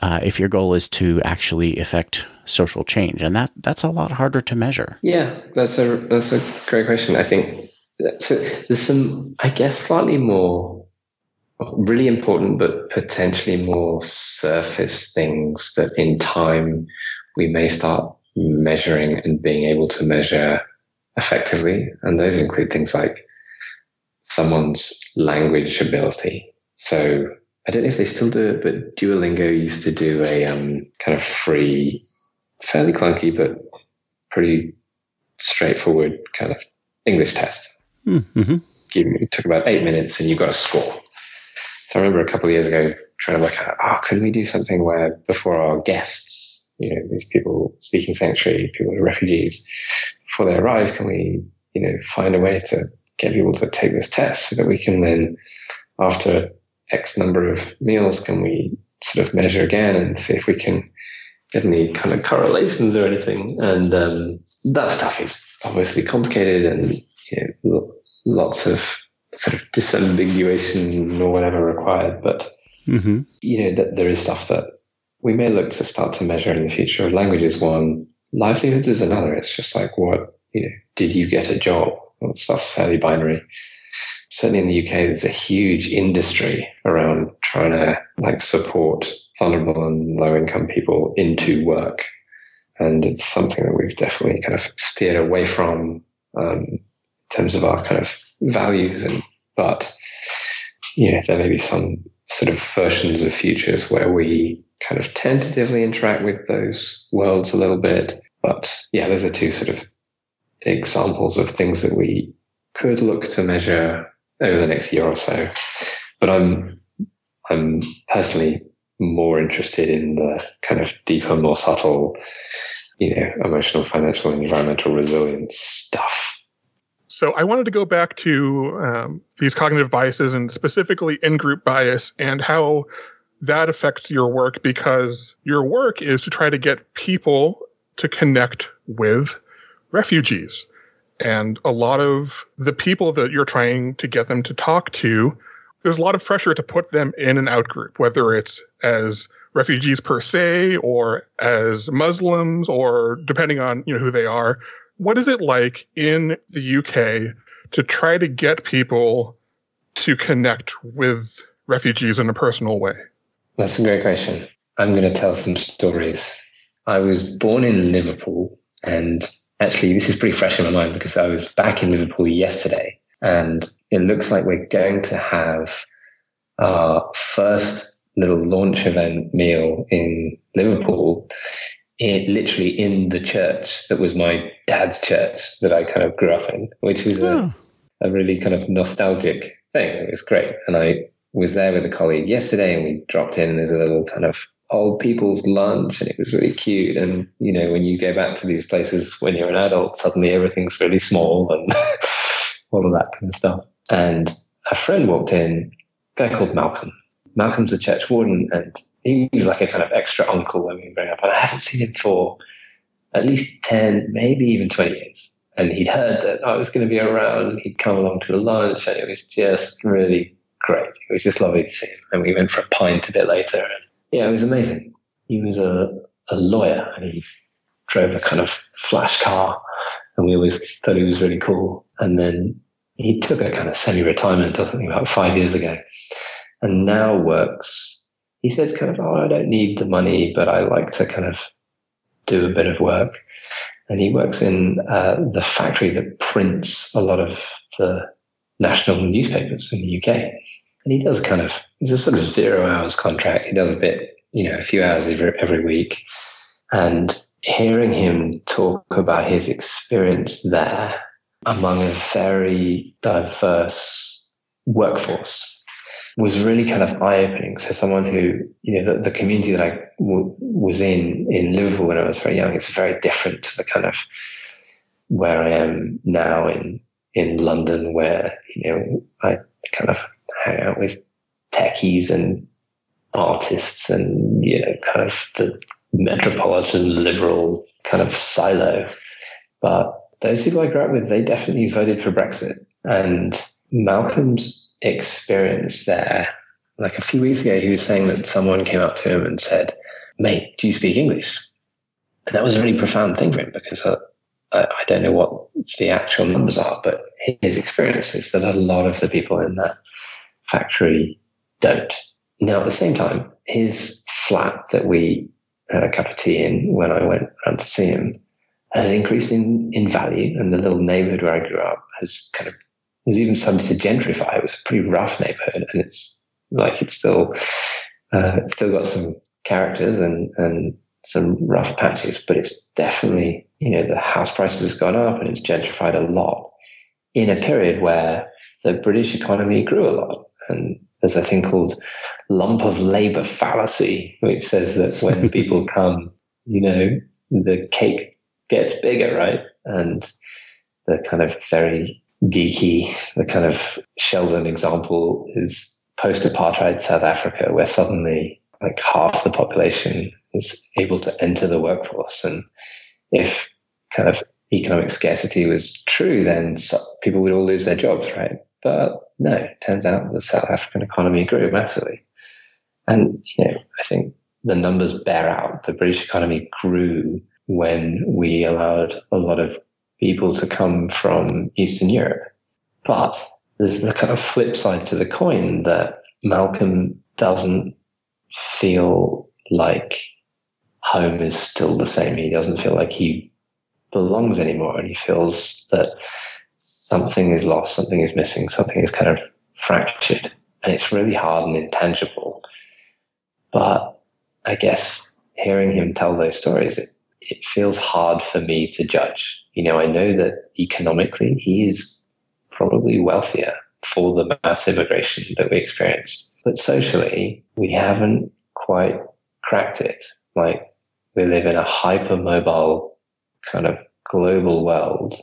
Uh, if your goal is to actually affect social change, and that that's a lot harder to measure. Yeah, that's a that's a great question. I think So there's some, I guess, slightly more really important, but potentially more surface things that in time we may start measuring and being able to measure effectively. And those include things like someone's language ability. So I don't know if they still do it, but Duolingo used to do a um, kind of free, fairly clunky, but pretty straightforward kind of English test. Mm-hmm. It took about eight minutes and you got a score. I remember a couple of years ago trying to work out, oh, can we do something where before our guests, you know, these people seeking sanctuary, people who are refugees, before they arrive, can we, you know, find a way to get people to take this test so that we can then, after X number of meals, can we sort of measure again and see if we can get any kind of correlations or anything? And um, that stuff is obviously complicated and you know, lots of sort of disambiguation or whatever required. But mm-hmm. you know that there is stuff that we may look to start to measure in the future. Language is one, livelihoods is another. It's just like what you know, did you get a job? Well, stuff's fairly binary. Certainly in the UK, there's a huge industry around trying to like support vulnerable and low income people into work. And it's something that we've definitely kind of steered away from um, in terms of our kind of values. And but you know, there may be some sort of versions of futures where we kind of tentatively interact with those worlds a little bit. But yeah, those are two sort of examples of things that we could look to measure over the next year or so. But I'm I'm personally more interested in the kind of deeper, more subtle, you know, emotional, financial, environmental resilience stuff. So I wanted to go back to um, these cognitive biases and specifically in-group bias and how that affects your work because your work is to try to get people to connect with refugees. And a lot of the people that you're trying to get them to talk to, there's a lot of pressure to put them in an out group, whether it's as refugees per se or as Muslims or depending on you know who they are. What is it like in the UK to try to get people to connect with refugees in a personal way? That's a great question. I'm going to tell some stories. I was born in Liverpool and actually, this is pretty fresh in my mind because I was back in Liverpool yesterday, and it looks like we're going to have our first little launch event meal in Liverpool. It literally in the church that was my dad's church that I kind of grew up in, which was oh. a, a really kind of nostalgic thing. It was great. And I was there with a colleague yesterday and we dropped in and there's a little kind of old people's lunch and it was really cute. And, you know, when you go back to these places when you're an adult, suddenly everything's really small and all of that kind of stuff. And a friend walked in, a guy called Malcolm. Malcolm's a church warden and he was like a kind of extra uncle when we were growing up. And I haven't seen him for at least 10, maybe even 20 years. And he'd heard that I was going to be around. He'd come along to the lunch and it was just really great. It was just lovely to see him. And we went for a pint a bit later and yeah, it was amazing. He was a, a lawyer and he drove a kind of flash car and we always thought he was really cool. And then he took a kind of semi-retirement or something about five years ago and now works. He says kind of, oh, I don't need the money, but I like to kind of do a bit of work. And he works in uh, the factory that prints a lot of the national newspapers in the UK and he does kind of he's a sort of zero hours contract. He does a bit, you know, a few hours every, every week, and hearing him talk about his experience there among a very diverse workforce was really kind of eye opening. So someone who, you know, the, the community that I w- was in in Liverpool when I was very young is very different to the kind of where I am now in in London, where you know I kind of hang out with techies and artists and, you know, kind of the metropolitan liberal kind of silo. But those people I grew up with, they definitely voted for Brexit. And Malcolm's experience there, like a few weeks ago, he was saying that someone came up to him and said, Mate, do you speak English? And that was a really profound thing for him because uh, I, I don't know what the actual numbers are, but his experience is that a lot of the people in that factory don't. Now, at the same time, his flat that we had a cup of tea in when I went around to see him has increased in, in value. And the little neighborhood where I grew up has kind of has even started to gentrify. It was a pretty rough neighborhood, and it's like it's still uh, it's still got some characters and and some rough patches, but it's definitely you know the house prices has gone up and it's gentrified a lot in a period where the British economy grew a lot. And there's a thing called lump of labor fallacy, which says that when people come, you know, the cake gets bigger, right? And the kind of very geeky, the kind of Sheldon example is post apartheid South Africa, where suddenly like half the population is able to enter the workforce. And if kind of economic scarcity was true, then people would all lose their jobs, right? But no, turns out the South African economy grew massively. And, you know, I think the numbers bear out the British economy grew when we allowed a lot of people to come from Eastern Europe. But there's the kind of flip side to the coin that Malcolm doesn't feel like home is still the same. He doesn't feel like he belongs anymore. And he feels that something is lost, something is missing, something is kind of fractured. And it's really hard and intangible. But I guess hearing him tell those stories, it, it feels hard for me to judge. You know, I know that economically he is probably wealthier for the mass immigration that we experienced. But socially, we haven't quite cracked it. Like we live in a hypermobile kind of global world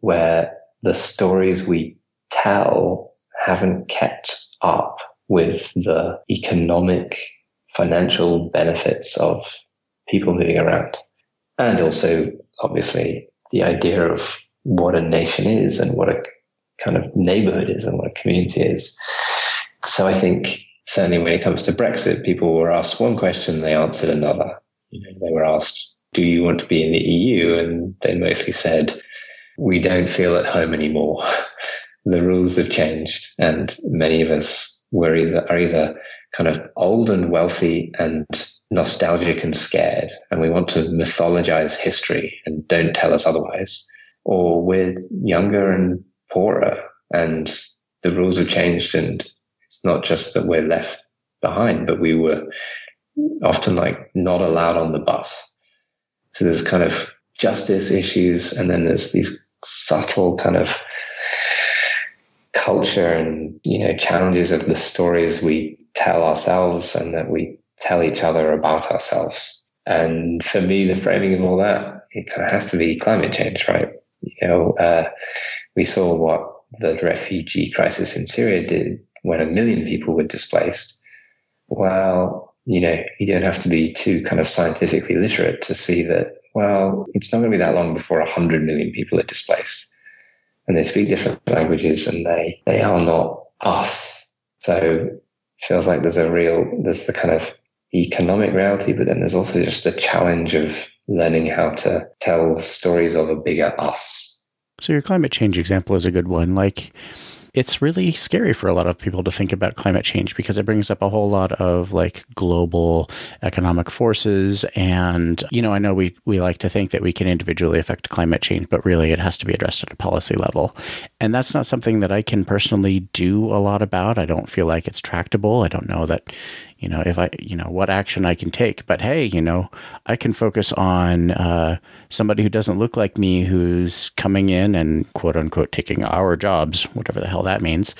where the stories we tell haven't kept up with the economic, financial benefits of people moving around. And also, obviously, the idea of what a nation is and what a kind of neighborhood is and what a community is. So I think certainly when it comes to Brexit, people were asked one question, they answered another. You know, they were asked, do you want to be in the EU? And they mostly said, we don't feel at home anymore. the rules have changed, and many of us were either are either kind of old and wealthy and nostalgic and scared, and we want to mythologize history and don't tell us otherwise, or we're younger and poorer, and the rules have changed, and it's not just that we're left behind, but we were often like not allowed on the bus. So there's kind of justice issues, and then there's these subtle kind of culture and you know challenges of the stories we tell ourselves and that we tell each other about ourselves. And for me, the framing of all that it kind of has to be climate change, right? You know, uh, we saw what the refugee crisis in Syria did when a million people were displaced. Well, you know, you don't have to be too kind of scientifically literate to see that well, it's not going to be that long before 100 million people are displaced. And they speak different languages and they, they are not us. So it feels like there's a real, there's the kind of economic reality, but then there's also just the challenge of learning how to tell stories of a bigger us. So your climate change example is a good one. Like, it's really scary for a lot of people to think about climate change because it brings up a whole lot of like global economic forces. And, you know, I know we, we like to think that we can individually affect climate change, but really it has to be addressed at a policy level. And that's not something that I can personally do a lot about. I don't feel like it's tractable. I don't know that, you know, if I, you know, what action I can take. But hey, you know, I can focus on uh, somebody who doesn't look like me who's coming in and quote unquote taking our jobs, whatever the hell that means.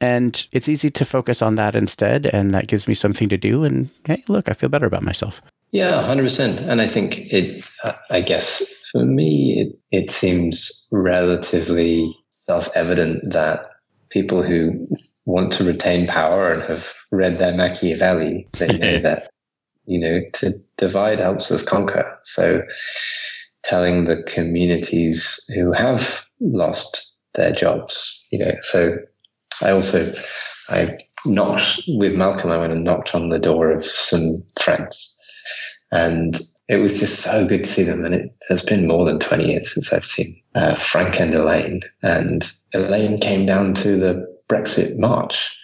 And it's easy to focus on that instead. And that gives me something to do. And hey, look, I feel better about myself. Yeah, 100%. And I think it, uh, I guess for me, it, it seems relatively self evident that people who want to retain power and have read their Machiavelli, they know that, you know, to divide helps us conquer. So telling the communities who have lost their jobs, you know, so I also, I knocked with Malcolm, I went and knocked on the door of some friends. And it was just so good to see them. And it has been more than 20 years since I've seen uh, Frank and Elaine. And Elaine came down to the Brexit march,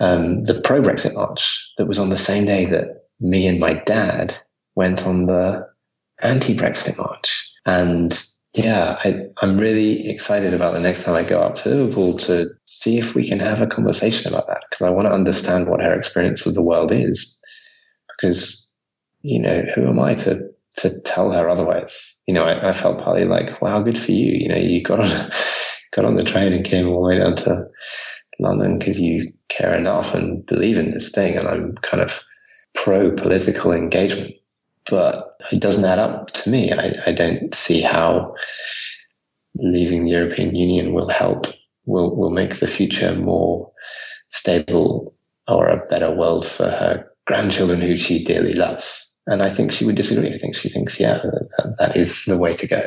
um, the pro Brexit march that was on the same day that me and my dad went on the anti Brexit march. And yeah, I, I'm really excited about the next time I go up to Liverpool to see if we can have a conversation about that because I want to understand what her experience of the world is. Because you know, who am I to to tell her otherwise? You know, I, I felt partly like, wow, good for you. You know, you got on got on the train and came all the way down to London because you care enough and believe in this thing. And I'm kind of pro political engagement, but it doesn't add up to me. I, I don't see how leaving the European Union will help, will will make the future more stable or a better world for her grandchildren who she dearly loves. And I think she would disagree. I think she thinks, yeah, that, that is the way to go.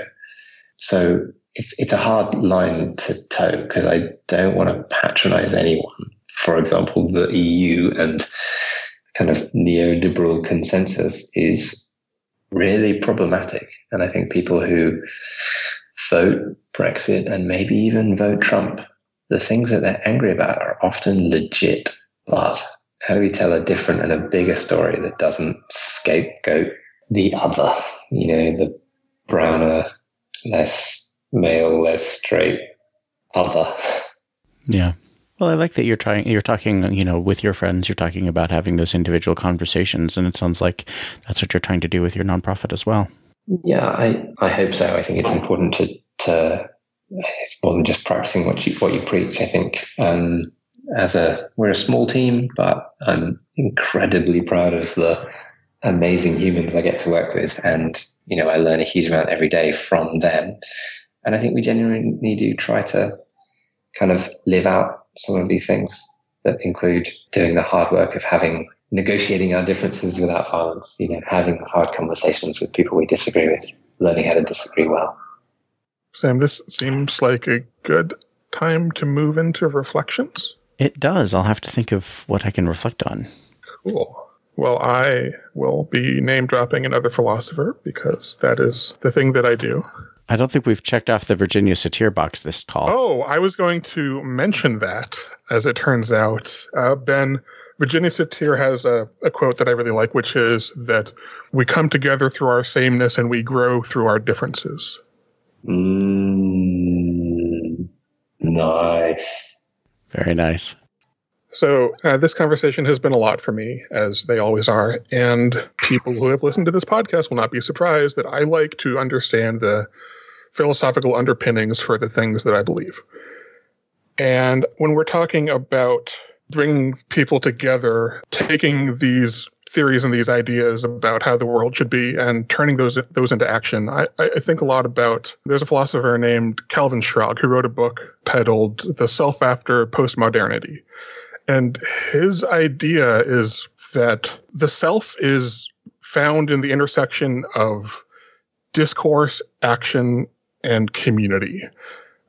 So it's it's a hard line to toe because I don't want to patronize anyone. For example, the EU and kind of neoliberal consensus is really problematic. And I think people who vote Brexit and maybe even vote Trump, the things that they're angry about are often legit. But how do we tell a different and a bigger story that doesn't scapegoat the other? You know, the browner, less male, less straight other. Yeah. Well, I like that you're trying. You're talking, you know, with your friends. You're talking about having those individual conversations, and it sounds like that's what you're trying to do with your nonprofit as well. Yeah, I, I hope so. I think it's important to to it's more than just practicing what you what you preach. I think um, as a we're a small team, but I'm incredibly proud of the amazing humans I get to work with, and you know I learn a huge amount every day from them. And I think we genuinely do try to kind of live out some of these things that include doing the hard work of having negotiating our differences without violence, you know, having hard conversations with people we disagree with, learning how to disagree well. Sam, this seems like a good time to move into reflections. It does. I'll have to think of what I can reflect on. Cool. Well, I will be name dropping another philosopher because that is the thing that I do. I don't think we've checked off the Virginia Satir box this call. Oh, I was going to mention that. As it turns out, uh, Ben, Virginia Satir has a, a quote that I really like, which is that we come together through our sameness and we grow through our differences. Mm, nice. Very nice. So, uh, this conversation has been a lot for me, as they always are. And people who have listened to this podcast will not be surprised that I like to understand the philosophical underpinnings for the things that I believe. And when we're talking about bringing people together, taking these theories and these ideas about how the world should be and turning those those into action. I, I think a lot about there's a philosopher named Calvin Schrag who wrote a book titled The Self After Postmodernity. And his idea is that the self is found in the intersection of discourse, action, and community.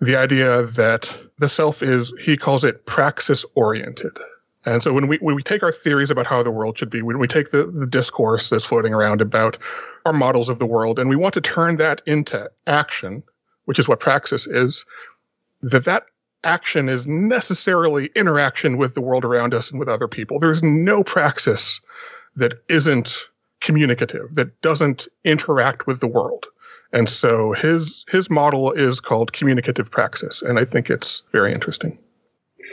The idea that the self is, he calls it praxis oriented. And so when we when we take our theories about how the world should be, when we take the, the discourse that's floating around about our models of the world, and we want to turn that into action, which is what praxis is, that that action is necessarily interaction with the world around us and with other people. There's no praxis that isn't communicative, that doesn't interact with the world. And so his his model is called communicative praxis, and I think it's very interesting.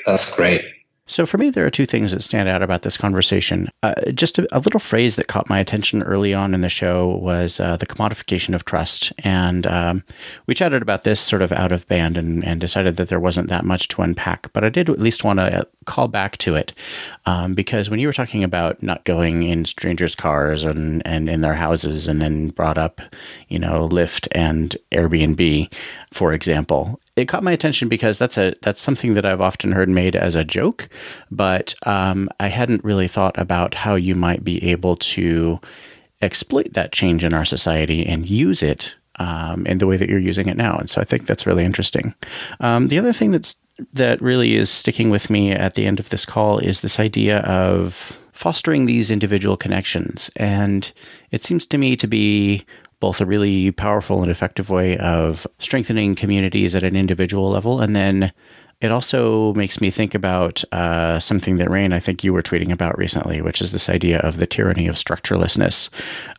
That's great. So, for me, there are two things that stand out about this conversation. Uh, just a, a, little phrase that caught my attention early on in the show was uh, the commodification of trust. And um, we chatted about this sort of out of band and, and, decided that there wasn't that much to unpack. But I did at least want to uh, call back to it um, because when you were talking about not going in strangers' cars and, and in their houses and then brought up, you know, Lyft and Airbnb, for example, it caught my attention because that's a that's something that I've often heard made as a joke, but um, I hadn't really thought about how you might be able to exploit that change in our society and use it um, in the way that you're using it now. And so I think that's really interesting. Um, the other thing that's that really is sticking with me at the end of this call is this idea of fostering these individual connections. And it seems to me to be both a really powerful and effective way of strengthening communities at an individual level. And then it also makes me think about uh, something that Rein, I think you were tweeting about recently, which is this idea of the tyranny of structurelessness,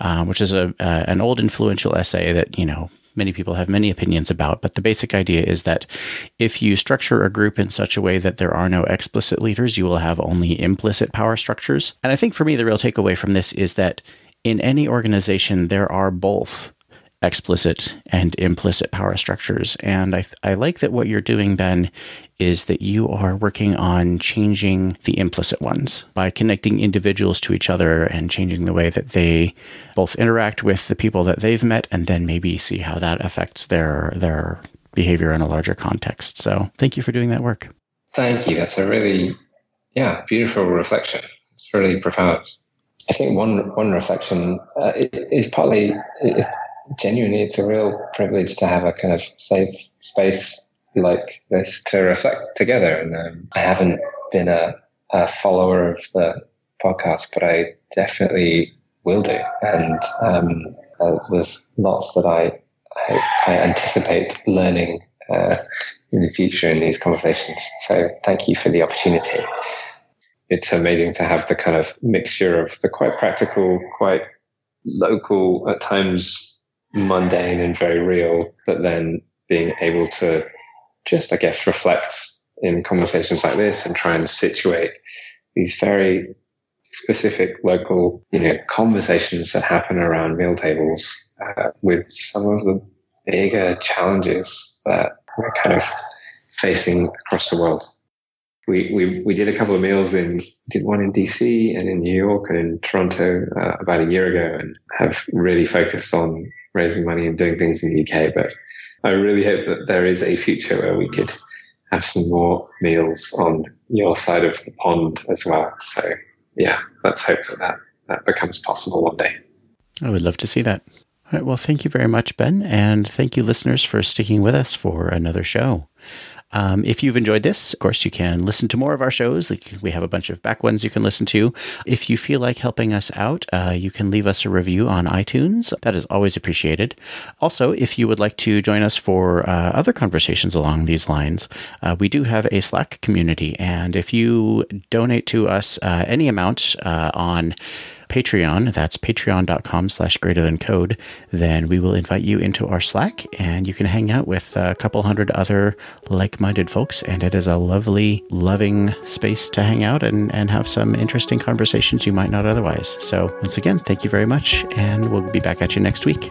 uh, which is a uh, an old influential essay that you know many people have many opinions about. But the basic idea is that if you structure a group in such a way that there are no explicit leaders, you will have only implicit power structures. And I think for me, the real takeaway from this is that in any organization, there are both explicit and implicit power structures. And I, I like that what you're doing, Ben, is that you are working on changing the implicit ones by connecting individuals to each other and changing the way that they both interact with the people that they've met and then maybe see how that affects their their behavior in a larger context. So thank you for doing that work. Thank you. That's a really yeah, beautiful reflection. It's really profound. I think one one reflection uh, is partly it's genuinely it's a real privilege to have a kind of safe space like this to reflect together. And um, I haven't been a, a, follower of the podcast, but I definitely will do. And um, uh, there's lots that I, I, I anticipate learning uh, in the future in these conversations. So thank you for the opportunity. It's amazing to have the kind of mixture of the quite practical, quite local, at times mundane and very real, but then being able to just, I guess, reflect in conversations like this and try and situate these very specific local, you know, conversations that happen around meal tables uh, with some of the bigger challenges that we're kind of facing across the world. We, we, we did a couple of meals in, did one in DC and in New York and in Toronto uh, about a year ago and have really focused on raising money and doing things in the UK. But I really hope that there is a future where we could have some more meals on your side of the pond as well. So yeah, let's hope that that, that becomes possible one day. I would love to see that. All right. Well, thank you very much, Ben. And thank you, listeners, for sticking with us for another show. Um, if you've enjoyed this, of course, you can listen to more of our shows. We have a bunch of back ones you can listen to. If you feel like helping us out, uh, you can leave us a review on iTunes. That is always appreciated. Also, if you would like to join us for uh, other conversations along these lines, uh, we do have a Slack community. And if you donate to us uh, any amount uh, on Patreon, that's patreon.com slash greater than code, then we will invite you into our Slack and you can hang out with a couple hundred other like minded folks. And it is a lovely, loving space to hang out and, and have some interesting conversations you might not otherwise. So, once again, thank you very much, and we'll be back at you next week.